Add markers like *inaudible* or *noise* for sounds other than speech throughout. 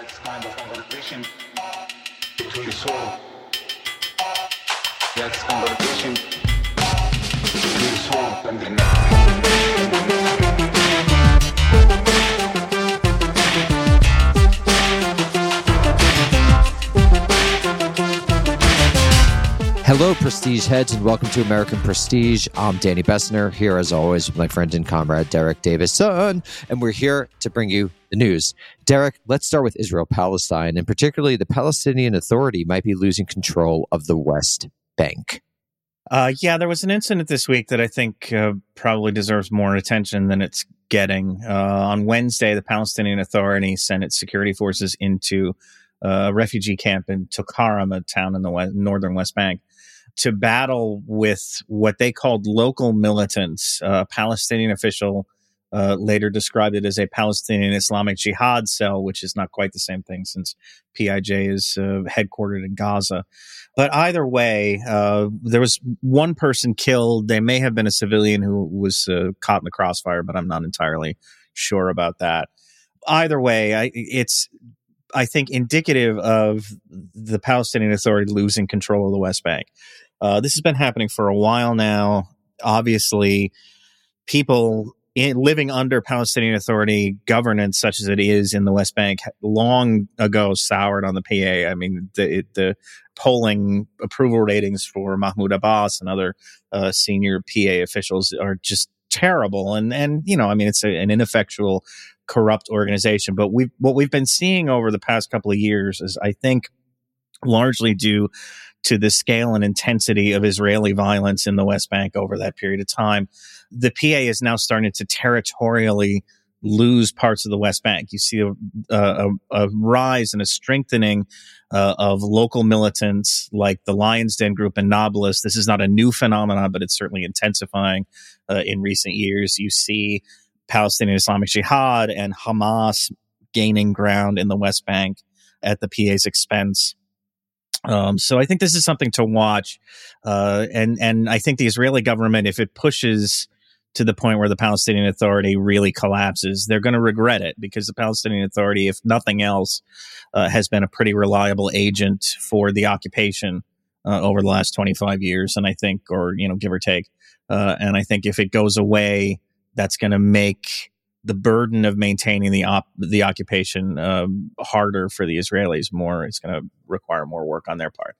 That's kind of conversation between the soul. That's conversation between the soul and the mind. Hello, Prestige heads, and welcome to American Prestige. I'm Danny Bessner, here as always with my friend and comrade Derek Davison, and we're here to bring you the news. Derek, let's start with Israel Palestine, and particularly the Palestinian Authority might be losing control of the West Bank. Uh, yeah, there was an incident this week that I think uh, probably deserves more attention than it's getting. Uh, on Wednesday, the Palestinian Authority sent its security forces into a refugee camp in Tulkarem, a town in the west, northern West Bank, to battle with what they called local militants. A Palestinian official uh, later described it as a Palestinian Islamic Jihad cell, which is not quite the same thing since PIJ is uh, headquartered in Gaza. But either way, uh, there was one person killed. They may have been a civilian who was uh, caught in the crossfire, but I'm not entirely sure about that. Either way, I, it's I think, indicative of the Palestinian Authority losing control of the West Bank. Uh, this has been happening for a while now. Obviously, people in, living under Palestinian Authority governance, such as it is in the West Bank, long ago soured on the PA. I mean, the, the polling approval ratings for Mahmoud Abbas and other uh, senior PA officials are just terrible. And and you know, I mean, it's a, an ineffectual corrupt organization. But we what we've been seeing over the past couple of years is, I think, largely due to the scale and intensity of Israeli violence in the West Bank over that period of time. The PA is now starting to territorially lose parts of the West Bank. You see a, a, a rise and a strengthening uh, of local militants like the Lions Den group and Nablus. This is not a new phenomenon, but it's certainly intensifying uh, in recent years. You see Palestinian Islamic Jihad and Hamas gaining ground in the West Bank at the PA's expense. Um, so I think this is something to watch, uh, and and I think the Israeli government, if it pushes to the point where the Palestinian Authority really collapses, they're going to regret it because the Palestinian Authority, if nothing else, uh, has been a pretty reliable agent for the occupation uh, over the last 25 years, and I think, or you know, give or take, uh, and I think if it goes away that's going to make the burden of maintaining the op- the occupation um, harder for the Israelis. More, it's going to require more work on their part.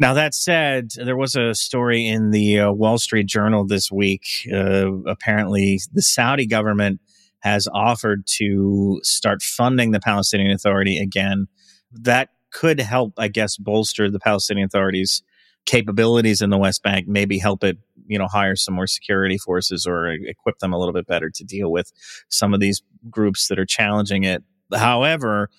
Now that said, there was a story in the uh, Wall Street Journal this week. Uh, apparently, the Saudi government has offered to start funding the Palestinian Authority again. That could help, I guess, bolster the Palestinian Authority's capabilities in the West Bank, maybe help it, you know, hire some more security forces or equip them a little bit better to deal with some of these groups that are challenging it. However,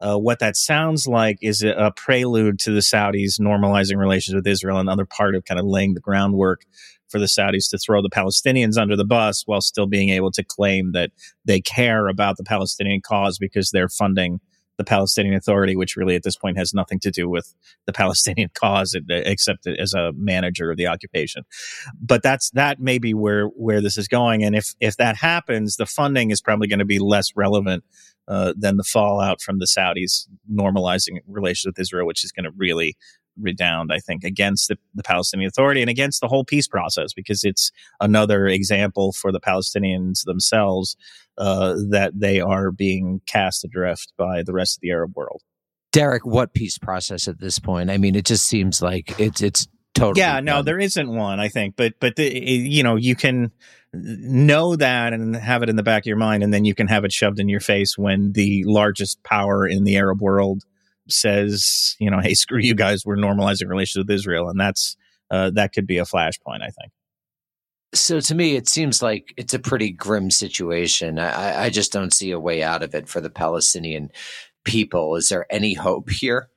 uh, what that sounds like is a, prelude to the Saudis normalizing relations with Israel, another part of kind of laying the groundwork for the Saudis to throw the Palestinians under the bus while still being able to claim that they care about the Palestinian cause because they're funding the Palestinian Authority, which really at this point has nothing to do with the Palestinian *laughs* cause except as a manager of the occupation. But that's that may be where where this is going, and if if that happens, the funding is probably going to be less relevant uh, than the fallout from the Saudis normalizing relations with Israel, which is going to really redound, I think, against the, the, Palestinian Authority and against the whole peace process, because it's another example for the Palestinians themselves uh, that they are being cast adrift by the rest of the Arab world. Derek, what peace process at this point? I mean, it just seems like it's it's totally. Yeah, no, there isn't one. I think, but but the, you know, you can know that and have it in the back of your mind, and then you can have it shoved in your face when the largest power in the Arab world says, you know, hey, screw you guys, we're normalizing relations with Israel, and that's uh, that could be a flashpoint. I think. So to me, it seems like it's a pretty grim situation. I, I just don't see a way out of it for the Palestinian people. Is there any hope here?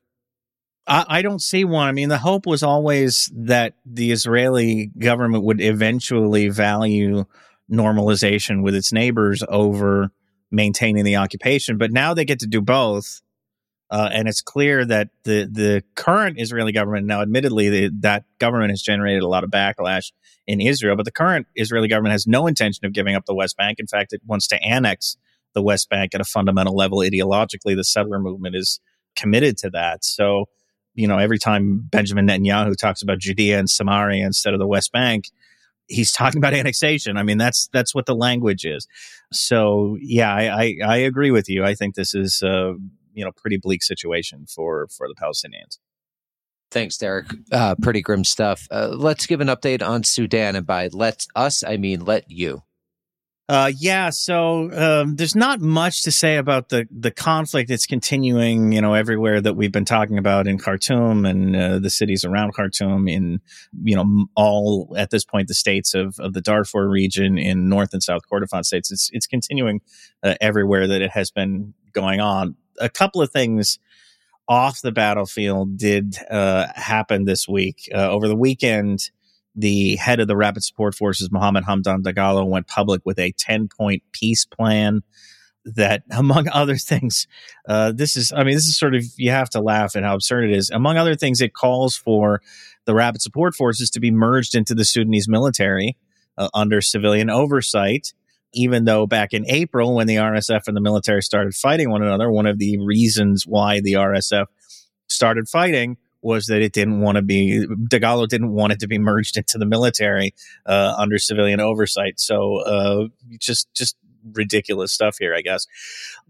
I, I don't see one. I mean, the hope was always that the Israeli government would eventually value normalization with its neighbors over maintaining the occupation. But now they get to do both. Uh, and it's clear that the the current Israeli government now, admittedly, the, that government has generated a lot of backlash in Israel, but the current Israeli government has no intention of giving up the West Bank. In fact, it wants to annex the West Bank at a fundamental level. Ideologically, the settler movement is committed to that. So, you know, every time Benjamin Netanyahu talks about Judea and Samaria instead of the West Bank, he's talking about *laughs* annexation. I mean, that's that's what the language is. So, yeah, I I, I agree with you. I think this is a you know pretty bleak situation for for the Palestinians. Thanks, Derek. Uh, pretty grim stuff. Uh, let's give an update on Sudan, and by let us, I mean let you. Uh, yeah, so um, there's not much to say about the the conflict. that's continuing, you know, everywhere that we've been talking about in Khartoum and uh, the cities around Khartoum, in you know, all at this point the states of, of the Darfur region in North and South Kordofan states. It's it's continuing uh, everywhere that it has been going on. A couple of things off the battlefield did uh, happen this week uh, over the weekend the head of the Rapid Support Forces, Mohammed Hamdan Dagalo, went public with a 10 point peace plan that, *laughs* among other things, uh, this is, I mean, this is sort of, you have to laugh at how absurd it is. Among other things, it calls for the Rapid Support Forces to be merged into the Sudanese military uh, under civilian oversight. Even though back in April, when the RSF and the military started fighting one another, one of the reasons why the RSF started fighting was that it didn't want to be Dagalo didn't want it to be merged into the military uh, under civilian oversight. So uh, just just ridiculous stuff here, I guess.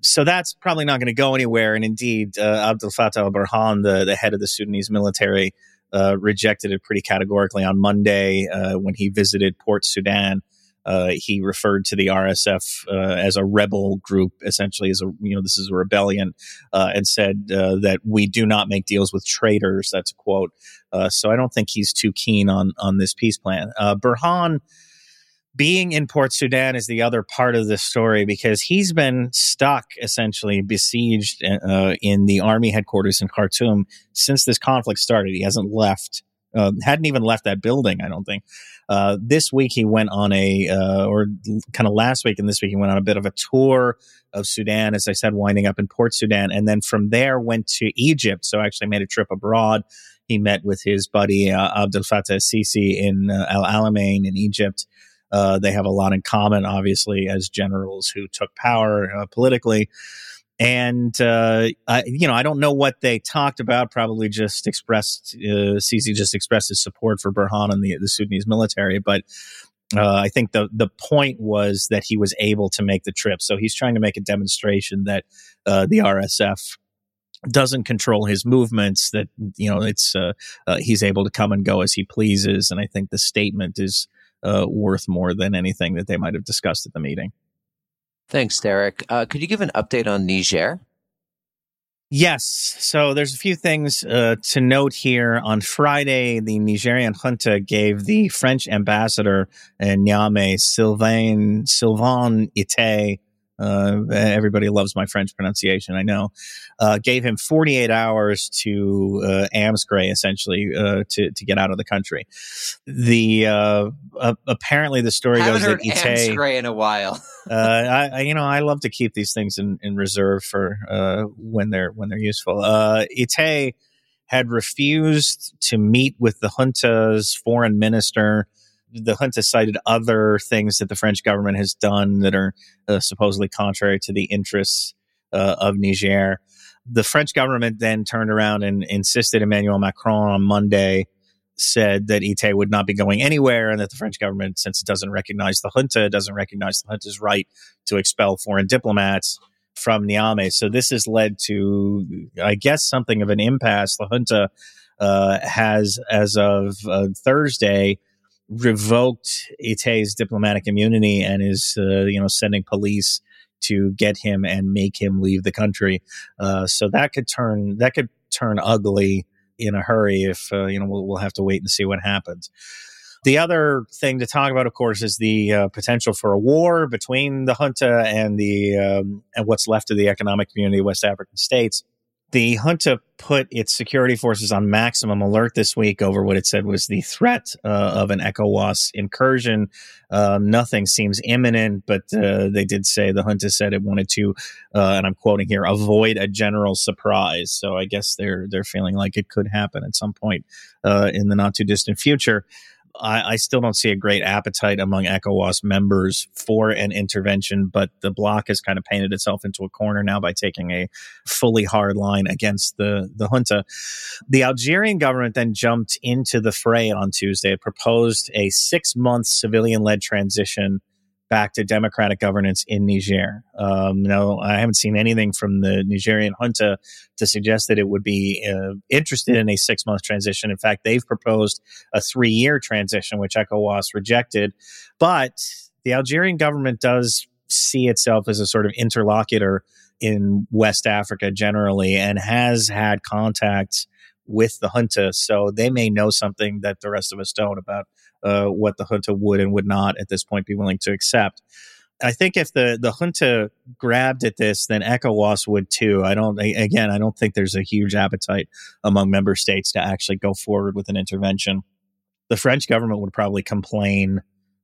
So that's probably not going to go anywhere. And indeed, uh, Abdel Fattah al Burhan, the the head of the Sudanese military, uh, rejected it pretty categorically on Monday uh, when he visited Port Sudan uh, he referred to the RSF uh, as a rebel group, essentially as a you know this is a rebellion, uh, and said uh, that we do not make deals with traitors. That's a quote. Uh, so I don't think he's too keen on on this peace plan. Uh, Burhan being in Port Sudan is the other part of the story because he's been stuck, essentially besieged in the army headquarters in Khartoum since this conflict started. He hasn't left. Hadn't even left that building, I don't think. Uh, this week he went on a, uh, or kind of last week and this week he went on a bit of a tour of Sudan, as I said, winding up in Port Sudan, and then from there went to Egypt. So actually made a trip abroad. He met with his buddy uh, Abdel Fattah Sisi in uh, Al Alamein in Egypt. Uh, they have a lot in common, obviously, as generals who took power uh, politically and uh, I, you know, I don't know what they talked about. Probably just expressed, uh, Sisi just expressed his support for Burhan and the, the Sudanese military. But uh, I think the the point was that he was able to make the trip. So he's trying to make a demonstration that uh, the RSF doesn't control his movements. That you know, it's uh, uh, he's able to come and go as he pleases. And I think the statement is uh, worth more than anything that they might have discussed at the meeting. Thanks, Derek. Uh, could you give an update on Niger? Yes. So there's a few things uh, to note here. On Friday, the Nigerian junta gave the French ambassador in Niamey, Sylvain Sylvain Itté, uh, everybody loves my French pronunciation, I know. Uh, gave him 48 hours to uh, Amscray, essentially, uh, to to get out of the country. The uh, apparently the story Haven't goes heard that Itté, Amscray in a while. *laughs* uh, I, I, you know, I love to keep these things in, in reserve for uh, when they're when they're useful. Uh, Itté had refused to meet with the junta's foreign minister the junta cited other things that the French government has done that are uh, supposedly contrary to the interests uh, of Niger. The French government then turned around and insisted Emmanuel Macron on Monday said that Itté would not be going anywhere and that the French government, since it doesn't recognize the junta, doesn't recognize the junta's right to expel foreign diplomats from Niamey. So this has led to, I guess, something of an impasse. The junta uh, has, as of uh, Thursday, revoked Itté's diplomatic immunity and is, uh, you know, sending police to get him and make him leave the country. Uh, so that could turn that could turn ugly in a hurry if uh, you know we'll, we'll, have to wait and see what happens. The other thing to talk about, of course, is the uh, potential for a war between the junta and the um, and what's left of the economic community of West African states the junta put its security forces on maximum alert this week over what it said was the threat uh, of an ECOWAS incursion. Um, nothing seems imminent, but uh, they did say the junta said it wanted to, uh, and I'm quoting here, avoid a general surprise. So I guess they're they're feeling like it could happen at some point uh, in the not too distant future. I, I, still don't see a great appetite among ECOWAS members for an intervention, but the bloc has kind of painted itself into a corner now by taking a fully hard line against the, the junta. The Algerian government then jumped into the fray on Tuesday. It proposed a six month civilian led transition back to democratic governance in Niger. Um, no, I haven't seen anything from the Nigerian junta to suggest that it would be uh, interested in a six month transition. In fact, they've proposed a three year transition, which ECOWAS rejected. But the Algerian government does see itself as a sort of interlocutor in West Africa generally and has had contacts with the junta. So they may know something that the rest of us don't about uh, what the junta would and would not at this point be willing to accept. I think if the, the junta grabbed at this, then ECOWAS would too. I don't, again, I don't think there's a huge appetite among member states to actually go forward with an intervention. The French government would probably complain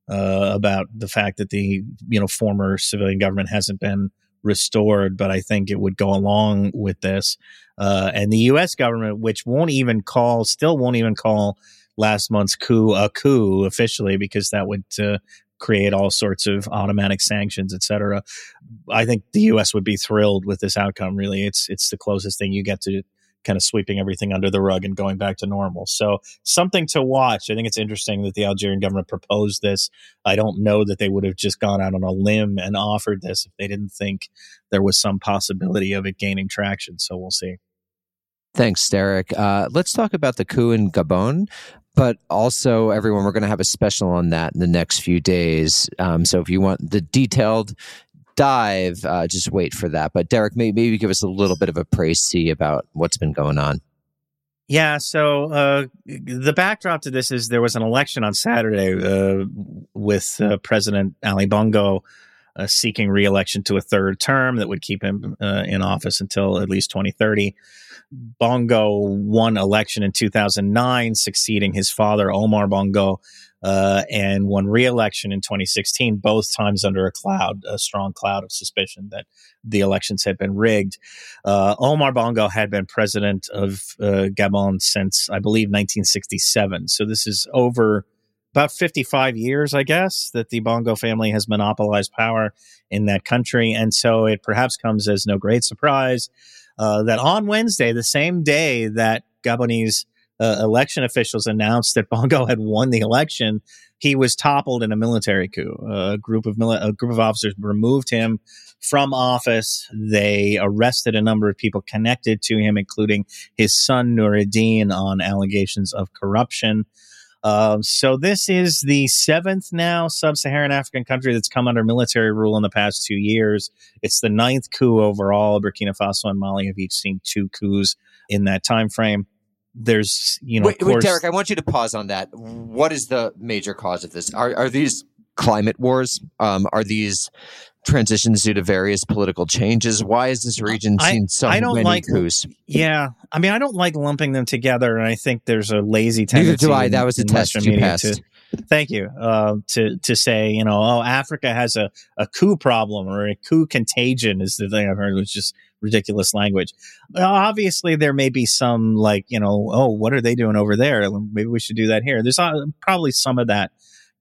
uh, about the fact that the, you know, former civilian government hasn't been restored, but I think it would go along with this. Uh, and the U.S. government, which won't even call, still won't even call last month's coup a coup officially because that would uh, create all sorts of automatic sanctions, etc. I think the U.S. would be thrilled with this outcome. Really, it's it's the closest thing you get to kind of sweeping everything under the rug and going back to normal. So something to watch. I think it's interesting that the Algerian government proposed this. I don't know that they would have just gone out on a limb and offered this if they didn't think there was some possibility of it gaining traction. So we'll see. Thanks, Derek. Uh, let's talk about the coup in Gabon but also everyone we're going to have a special on that in the next few days. Um, so if you want the detailed dive uh, just wait for that. But derek maybe, maybe give us a little bit of a précis about what's been going on. Yeah so uh, the backdrop to this is there was an election on saturday uh, with uh, president ali bongo uh, seeking reelection to a third term that would keep him uh, in office until at least 2030 Bongo won election in 2009, succeeding his father, Omar Bongo, uh, and won re-election in 2016, both times under a cloud, a strong cloud of suspicion that the elections had been rigged. Uh, Omar Bongo had been president of uh, Gabon since, I believe, 1967. So this is over about 55 years, I guess, that the Bongo family has monopolized power in that country. And so it perhaps comes as no great surprise uh, that on Wednesday, the same day that Gabonese uh, election officials announced that *laughs* Bongo had won the election, he was toppled in a military coup. a group of mili- a group of officers removed him from office. They arrested a number of people connected to him, including his son Noureddine, on allegations of corruption. Um, so this is the seventh now sub-Saharan African country that's come under military rule in the past two years. It's the ninth coup overall. Burkina Faso and Mali have each seen two coups in that time frame. There's, you know, wait, course, wait, Derek, I want you to pause on that. What is the major cause of this? Are are these climate wars? Um, are these transitions due to various political changes? Why is this region I, seen so I don't many like, coups? Yeah, I mean, I don't like lumping them together, and I think there's a lazy tendency. Neither do I. That was a test you passed. To, thank you. Uh, to to say, you know, oh, Africa has a, a coup problem or a coup contagion is the thing I've heard, which is ridiculous language. obviously, there may be some like, you know, oh, what are they doing over there? Maybe we should do that here. There's uh, probably some of that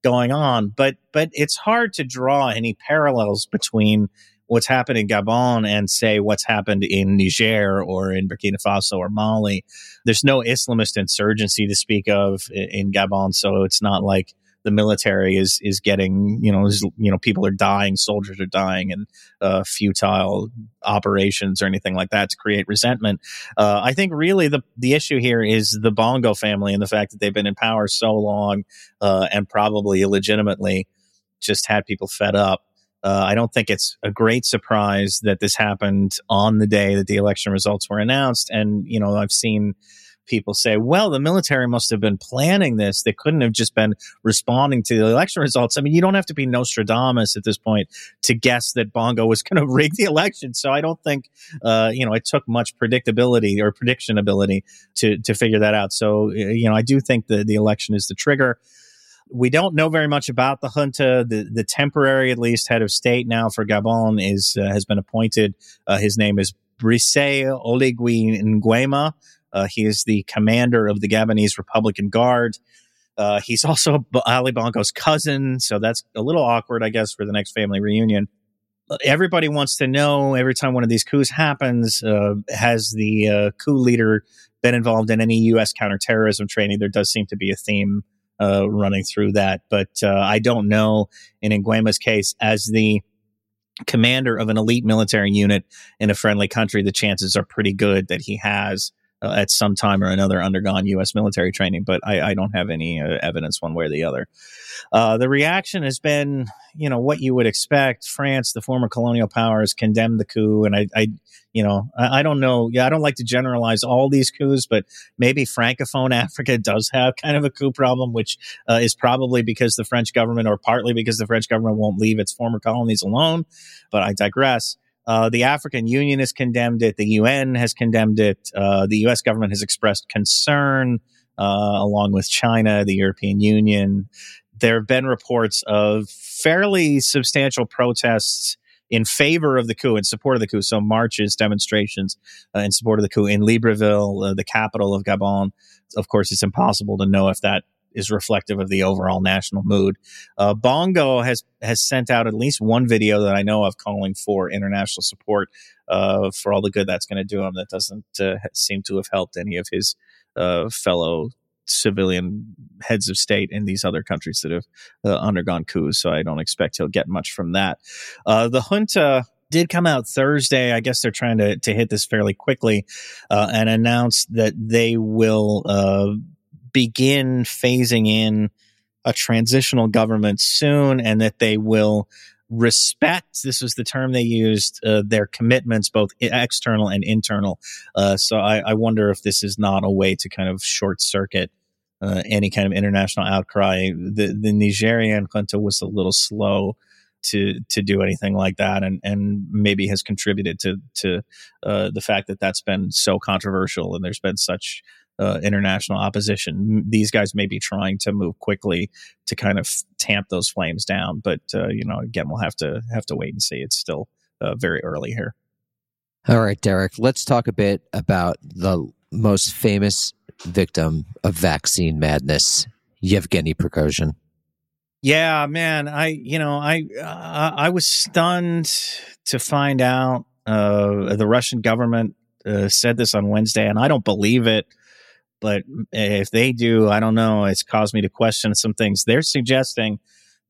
going on, but but it's hard to draw any parallels between what's happened in Gabon and say what's happened in Niger or in Burkina Faso or Mali. There's no Islamist insurgency to speak of in Gabon, so it's not like the military is is getting you know is, you know people are dying, soldiers are dying, and uh, futile operations or anything like that to create resentment. Uh, I think really the the issue here is the Bongo family and the fact that they've been in power so long uh, and probably illegitimately just had people fed up. Uh, I don't think it's a great surprise that this happened on the day that the election results were announced. And, you know, I've seen people say, well, the military must have been planning this. They couldn't have just been responding to the election results. I mean, you don't have to be Nostradamus at this point to guess that Bongo was going *laughs* to rig the election. So I don't think, uh, you know, it took much predictability or prediction ability to, to figure that out. So, you know, I do think that the election is the trigger. We don't know very much about the junta. The, the temporary, at least, head of state now for Gabon is uh, has been appointed. Uh, his name is Brice Oligui Nguema. Uh, he is the commander of the Gabonese Republican Guard. Uh, he's also Ali Bongo's cousin, so that's a little awkward, I guess, for the next family reunion. Everybody wants to know every time one of these coups happens, uh, has the uh, coup leader been involved in any U.S. counterterrorism training? There does seem to be a theme uh, running through that, but uh, I don't know. In Nguema's case, as the commander of an elite military unit in a friendly country, the chances are pretty good that he has uh, at some time or another undergone U.S. military training, but I, I don't have any uh, evidence one way or the other. Uh, the reaction has been, you know, what you would expect. France, the former colonial powers, condemned the coup, and I, I you know, I, I, don't know. Yeah, I don't like to generalize all these coups, but maybe Francophone *laughs* Africa does have kind of a coup problem, which uh, is probably because the French government, or partly because the French government won't leave its former colonies alone. But I digress. Uh, the African Union has condemned it. The UN has condemned it. Uh, the U.S. government has expressed concern, uh, along with China, the European Union. There have been reports of fairly substantial protests in favor of the coup, in support of the coup. So marches, demonstrations uh, in support of the coup in Libreville, uh, the capital of Gabon. Of course, it's impossible to know if that is reflective of the overall national mood. Uh, Bongo has has sent out at least one video that I know of calling for international support uh, for all the good that's going to do him. That doesn't uh, seem to have helped any of his uh, fellow civilian heads of state in these other countries that have uh, undergone coups. So I don't expect he'll get much from that. Uh, the junta did come out Thursday. I guess they're trying to, to hit this fairly quickly uh, and announce that they will uh, begin phasing in a transitional government soon and that they will respect this was the term they used uh, their commitments both external and internal. Uh, so I, I, wonder if this is not a way to kind of short circuit uh, any kind of international outcry. The, the nigerian junta was a little slow to to do anything like that and and maybe has contributed to to uh, the fact that that's been so controversial and there's been such uh, international opposition. These guys may be trying to move quickly to kind of tamp those flames down, but uh, you know, again, we'll have to have to wait and see. It's still uh, very early here. All right, Derek. Let's talk a bit about the most famous victim of vaccine madness, Yevgeny Prigozhin. Yeah, man. I you know I uh, I was stunned to find out uh, the Russian government uh, said this on Wednesday, and I don't believe it but if they do, I don't know. It's caused me to question some things. They're suggesting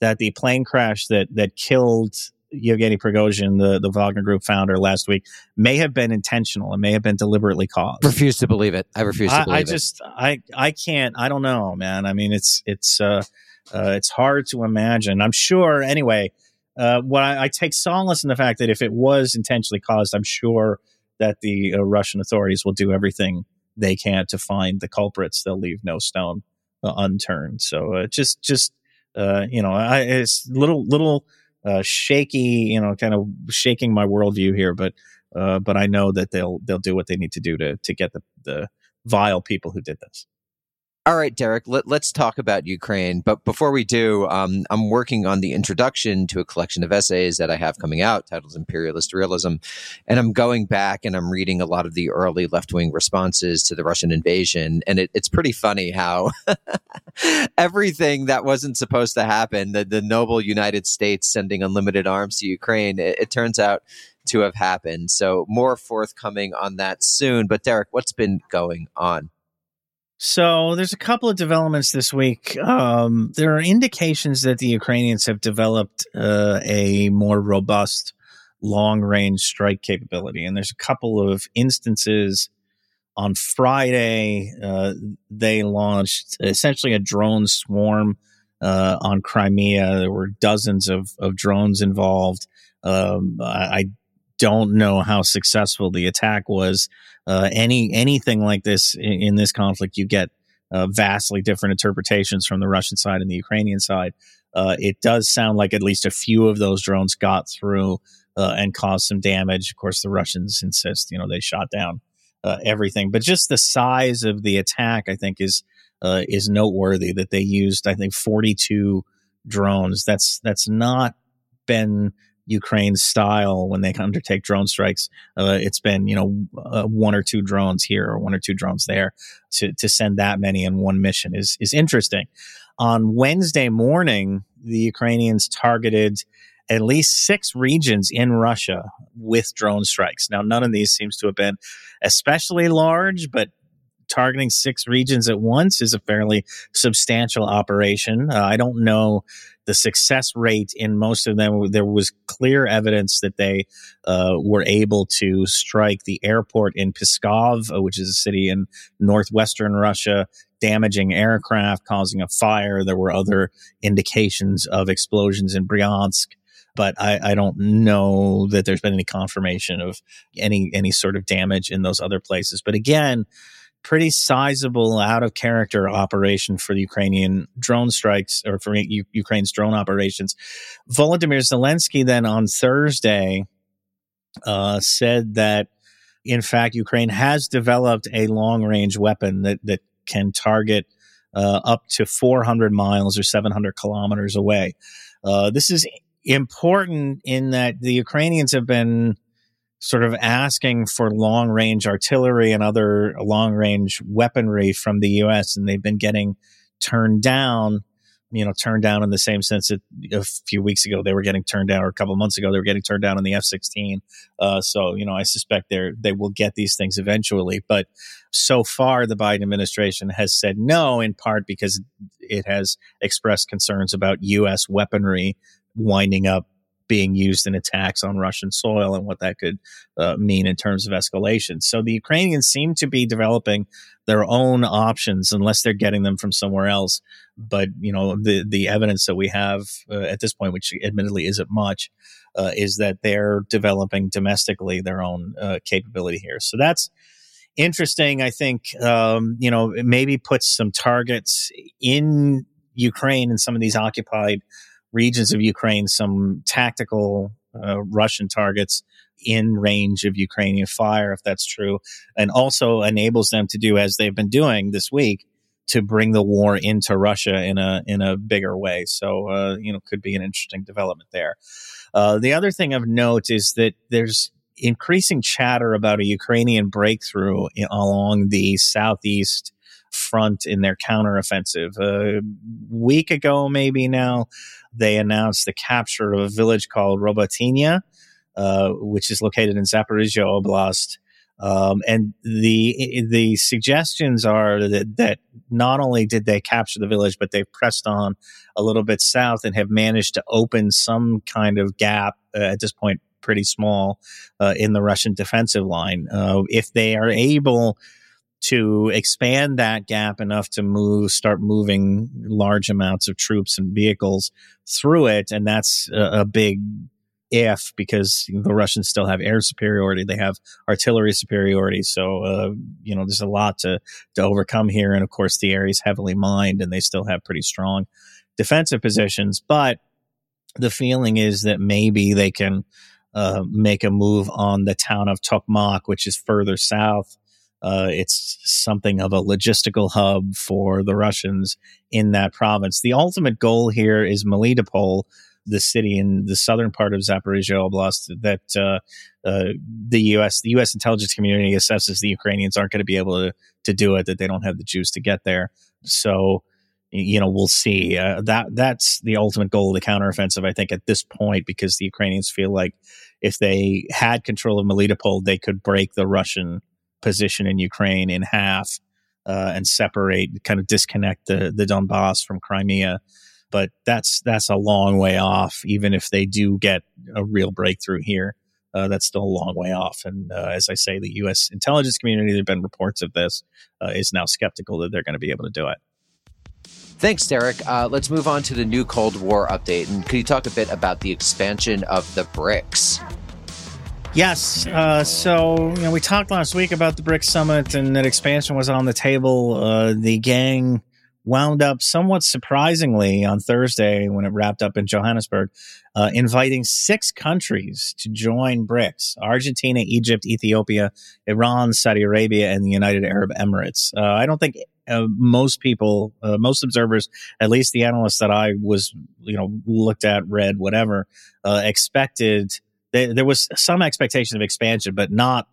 that the plane crash that that killed Yevgeny Prigozhin, the, the Wagner Group founder, last week, may have been intentional and may have been deliberately caused. Refuse to believe it. I refuse to believe I, I just, I, I can't. I don't know, man. I mean, it's it's uh, uh, it's hard to imagine. I'm sure. Anyway, uh, what I, I, take solace in the fact that if it was intentionally caused, I'm sure that the uh, Russian authorities will do everything they can to find the culprits. They'll leave no stone uh, unturned. So uh, just just uh, you know, I, it's little little uh, shaky, you know, kind of shaking my worldview here, but uh, but I know that they'll they'll do what they need to do to to get the the vile people who did this. All right, Derek, let, us talk about Ukraine. But before we do, um, I'm working on the introduction to a collection of essays that I have coming out titled Imperialist Realism. And I'm going back and I'm reading a lot of the early left wing responses to the Russian invasion. And it, it's pretty funny how *laughs* everything that wasn't supposed to happen, the, the noble United States sending unlimited arms to Ukraine, it, it turns out to have happened. So more forthcoming on that soon. But Derek, what's been going on? So there's a couple of developments this week. Um, there are indications that the Ukrainians have developed uh, a more robust long range strike capability. And there's a couple of instances on Friday. Uh, they launched essentially a drone swarm uh, on Crimea. There were dozens of, of drones involved. Um, I don't know how successful the attack was. Uh, any anything like this in, in this conflict, you get uh, vastly different interpretations from the Russian side and the Ukrainian side. Uh, it does sound like at least a few of those drones got through uh, and caused some damage. Of course, the Russians insist, you know, they shot down uh, everything, but just the size of the attack, I think, is uh, is noteworthy. That they used, I think, forty two drones. That's that's not been Ukraine's style when they *laughs* undertake drone strikes. Uh, it's been, you know, uh, one or two drones here or one or two drones there. To, to send that many in one mission is, is interesting. On Wednesday morning, the Ukrainians targeted at least six regions in Russia with drone strikes. Now, none of these seems to have been especially large, but targeting six regions at once is a fairly substantial operation. Uh, I don't know the success rate in most of them. There was clear evidence that they uh, were able to strike the airport in Pskov, uh, which is a city in northwestern Russia, damaging aircraft, causing a fire. There were other indications of explosions in Bryansk but I, I, don't know that there's been any confirmation of any any sort of damage in those other places. But again, pretty sizable out of character operation for the Ukrainian drone strikes or for U- Ukraine's drone operations. Volodymyr Zelensky then on Thursday uh, said that in fact Ukraine has developed a long range weapon that that can target uh, up to 400 miles or 700 kilometers away. Uh, this is important in that the Ukrainians have been sort of asking for long range artillery and other long range weaponry from the US, and they've been getting turned down. You know, turned down in the same sense that a few weeks ago they were getting turned down, or a couple months ago they were getting turned down on the F sixteen. Uh, so, you know, I suspect they they will get these things eventually. But so far, the Biden administration has said no, in part because it has expressed concerns about U.S. weaponry winding up being used in attacks on Russian soil and what that could uh, mean in terms of escalation. So the Ukrainians seem to be developing their own options unless they're getting them from somewhere else. But you know the the evidence that we have uh, at this point, which admittedly isn't much, uh, is that they're developing domestically their own uh, capability here. So that's interesting. I think um, you know maybe puts some targets in Ukraine and some of these occupied regions of Ukraine some tactical uh, Russian targets in range of Ukrainian fire, if that's true, and also enables them to do as they've been doing this week to bring the war into Russia in a in a bigger way. So uh, you know, could be an interesting development there. Uh, the other thing of note is that there's increasing chatter about a Ukrainian breakthrough in, along the southeast front in their counteroffensive. A week ago, maybe now, they announced the capture of a village called Robotynya, uh, which is located in Zaporizhia Oblast. Um, and the the suggestions are that, that not only did they capture the village, but they've pressed on a little bit south and have managed to open some kind of gap uh, at this point, pretty small, uh, in the Russian defensive line. Uh, if they are able to expand that gap enough to move, start moving large amounts of troops and vehicles through it. And that's a, a big if because the Russians still have air superiority, they have artillery superiority. So, uh, you know, there's a lot to, to overcome here. And of course, the area is heavily mined and they still have pretty strong defensive positions. But the feeling is that maybe they can uh, make a move on the town of Tokmak, which is further south uh, it's something of a logistical hub for the Russians in that province. The ultimate goal here is Melitopol, the city in the southern part of Zaporizhia Oblast that uh, uh, the U.S. the U.S. intelligence community assesses the Ukrainians aren't going to be able to to do it; that they don't have the juice to get there. So, you know, we'll see. Uh, that that's the ultimate goal of the counteroffensive, I think, at this point, because the Ukrainians feel like if they had control of Melitopol, they could break the Russian position in Ukraine in half uh, and separate, kind of disconnect the the Donbass from Crimea. But that's that's a long way off. Even if they do get a real breakthrough here, uh, that's still a long way off. And uh, as I say, the U.S. intelligence community, there have been reports of this, uh, is now skeptical that they're going to be able to do it. Thanks, Derek. Uh, let's move on to the new Cold War update. And could you talk a bit about the expansion of the BRICS? Yes. Uh, so, you know, we talked last week about the BRICS Summit and that expansion was on the table. Uh, the gang wound up somewhat surprisingly on Thursday when it wrapped up in Johannesburg, uh, inviting six countries to join BRICS Argentina, Egypt, Ethiopia, Iran, Saudi Arabia, and the United Arab Emirates. Uh, I don't think uh, most people, uh, most observers, at least the analysts that I was, you know, looked at, read, whatever, uh, expected they, there was some expectation of expansion, but not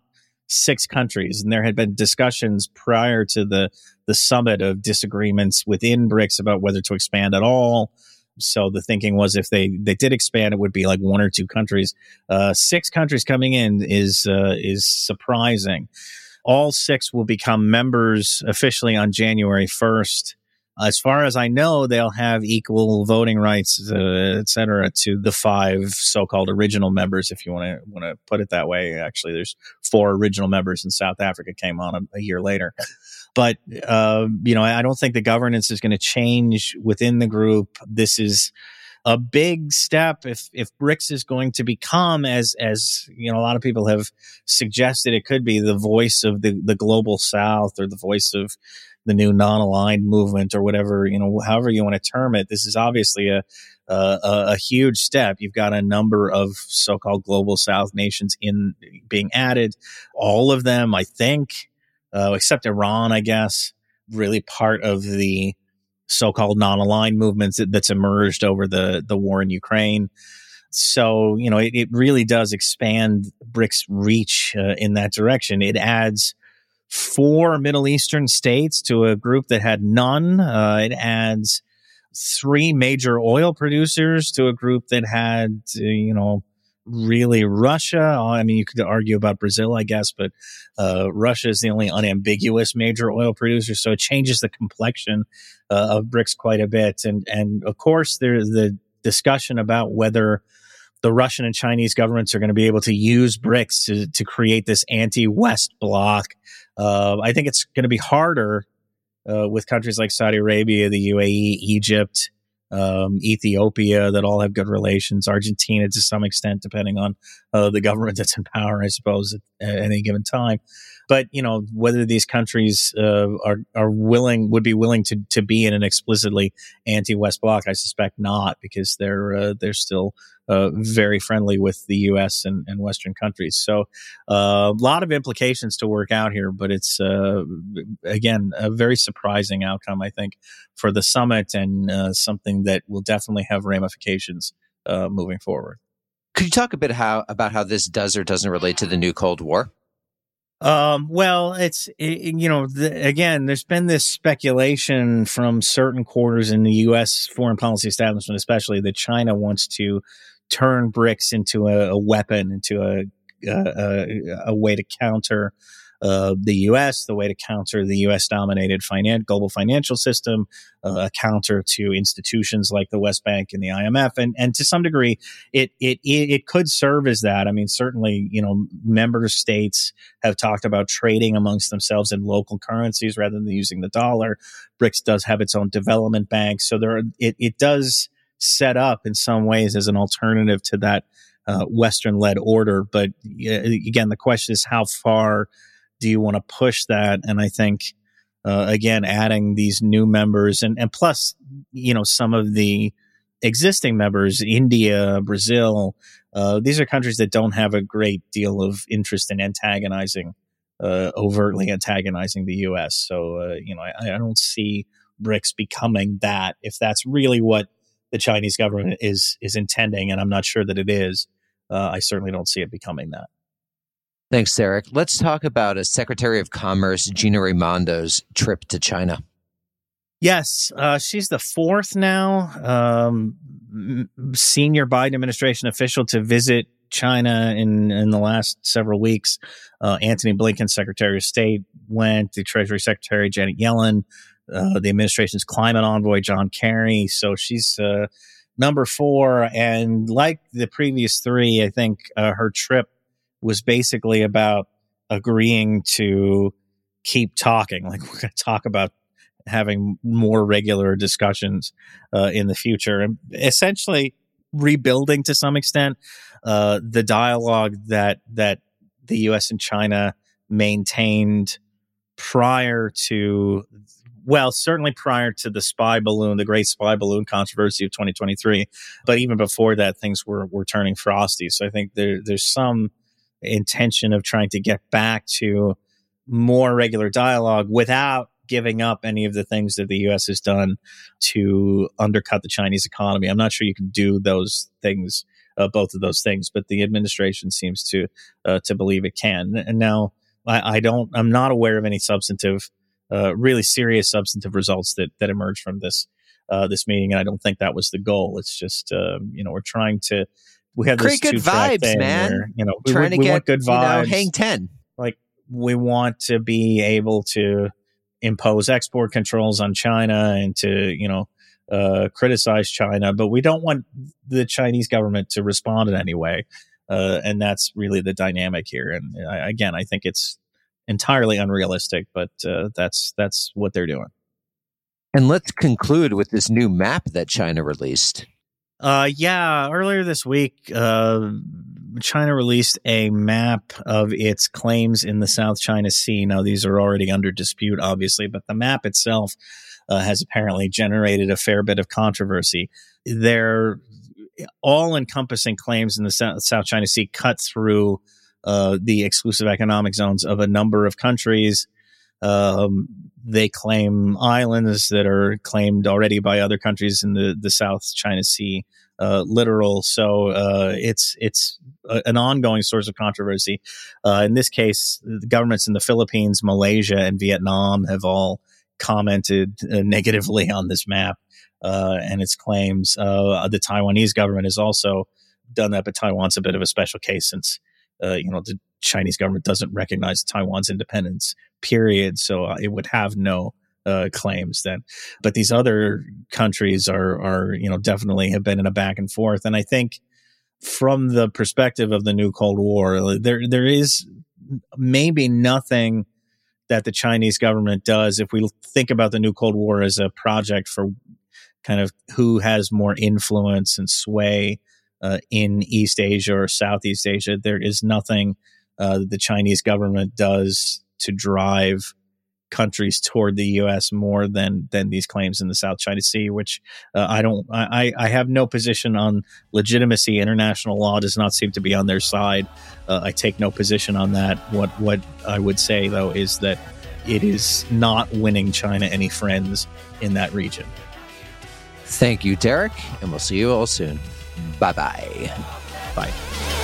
six countries. And there had been discussions prior to the the summit of disagreements within BRICS about whether to expand at all. So the thinking was if they, they did expand, it would be like one or two countries. Uh, six countries coming in is uh, is surprising. All six will become members officially on January first. As far as I know, they'll have equal voting rights, uh, et cetera, to the five so-called original members, if you want to want to put it that way. Actually, there's four original members, and South Africa came on a, a year later. But uh, you know, I don't think the governance is going to change within the group. This is a big step if if BRICS is going to become as as you know a lot of people have suggested it could be the voice of the the global south or the voice of the new non-aligned movement or whatever you know however you want to term it this is obviously a a, a huge step. You've got a number of so-called global south nations in being added. All of them i think uh, except iran i guess really part of the so-called non-aligned movements that, that's emerged over the the war in ukraine. So you know it, it really does expand BRICS reach uh, in that direction. It adds four Middle Eastern states to a group that had none. Uh, it adds three major oil producers to a group that had, uh, you know, really Russia. I mean, you could argue about Brazil, I guess, but uh, Russia is the only unambiguous major oil producer. So it changes the complexion uh, of BRICS quite a bit. And and of course, there's the discussion about whether the Russian and Chinese governments are going to be able to use BRICS to, to create this anti-West bloc. Uh, I think it's going to be harder uh, with countries like Saudi Arabia, the UAE, Egypt, um, Ethiopia that all have good relations, Argentina to some extent, depending on uh, the government that's in power, I suppose, at, at, any given time. But you know whether these countries uh, are are willing would be willing to to be in an explicitly anti-West bloc, I suspect not, because they're uh, they're still uh, very friendly with the U.S. and, and Western countries. So uh, a lot of implications to work out here, but it's uh, again a very surprising outcome, I think, for the summit and uh, something that will definitely have ramifications uh, moving forward. Could you talk a bit how about how this does or doesn't relate to the new Cold War? Um, well, it's, it, you know, the, again, there's been this speculation from certain quarters in the U.S. foreign policy establishment, especially that China wants to turn BRICS into a, a weapon, into a, a, a, way to counter uh, the U.S., the way to counter the U.S. dominated finan- global financial system, uh, a counter to institutions like the West Bank and the IMF, and and to some degree, it it it could serve as that. I mean, certainly, you know, member states have talked about trading amongst themselves in local currencies rather than using the dollar. BRICS does have its own development bank, so there are, it it does set up in some ways as an alternative to that uh, Western led order. But uh, again, the question is how far do you want to push that? And I think, uh, again, adding these new members and, and plus, you know, some of the existing members, India, Brazil, uh, these are countries that don't have a great deal of interest in antagonizing, uh, overtly antagonizing the U.S. So, uh, you know, I, I don't see BRICS becoming that if that's really what the Chinese government is is intending, and I'm not sure that it is. Uh, I certainly don't see it becoming that. Thanks, Eric. Let's talk about a Secretary of Commerce, Gina Raimondo's trip to China. Yes, uh, she's the fourth now um, senior Biden administration official to visit China in in the last several weeks. Uh, Antony Blinken, Secretary of State, went. The Treasury Secretary Janet Yellen uh, the administration's climate envoy, John Kerry. So she's uh, number four. And like the previous three, I think uh, her trip was basically about agreeing to keep talking. *laughs* Like, we're going to talk about having more regular discussions uh, in the future and essentially rebuilding to some extent uh, the dialogue that that the U.S. and China maintained prior to well, certainly prior to the spy balloon, the great spy balloon controversy of 2023. But even before that, things were, were turning frosty. So I think there, there's some intention of trying to get back to more regular dialogue without giving up any of the things that the U.S. has done to undercut the Chinese economy. I'm not sure you can do those things, uh, both of those things, but the administration seems to uh, to believe it can. And now I, I, don't, I'm not aware of any substantive, uh, really serious substantive results that that emerge from this uh, this meeting, and I don't think that was the goal. It's just um, you know we're trying to we have create this good vibes, man. Where, you know, we, Trying we, to we get want good you know, vibes. hang ten. like we want to be able to impose export controls on China and to you know uh, criticize China, but we don't want the Chinese government to respond in any way, uh, and that's really the dynamic here. And I, again, I think it's entirely unrealistic, but uh, that's that's what they're doing. And let's conclude with this new map that China released. Uh, yeah, earlier this week, uh, China released a map of its claims in the South China Sea. Now, these are already under dispute, obviously, but the map itself uh, has apparently generated a fair bit of controversy. Their all encompassing claims in the South China Sea cut through uh, the exclusive economic zones of a number of countries. Um, they claim islands that are claimed already by other countries in the, the South China Sea uh. So uh, it's it's a, an ongoing source of controversy. Uh, in this case, the governments in the Philippines, Malaysia, and Vietnam have all commented uh, negatively *laughs* on this map uh, and its claims. Uh, the Taiwanese government has also done that, but Taiwan's a bit of a special case since you know the Chinese government doesn't recognize Taiwan's independence. Period. So it would have no uh, claims then. But these other countries are are you know definitely have been in a back and forth, and I think from the perspective of the new Cold War, there there is maybe nothing that the Chinese government does if we think about the new Cold War as a project for kind of who has more influence and sway uh, in East Asia or Southeast Asia. There is nothing uh, the Chinese government does to drive countries toward the U.S. more than than these claims in the South China Sea, which uh, I don't. I, I have no position on legitimacy. International law does not seem to be on their side. Uh, I take no position on that. What what I would say though is that it is not winning China any friends in that region. Thank you, Derek, and we'll see you all soon. Bye-bye. Bye.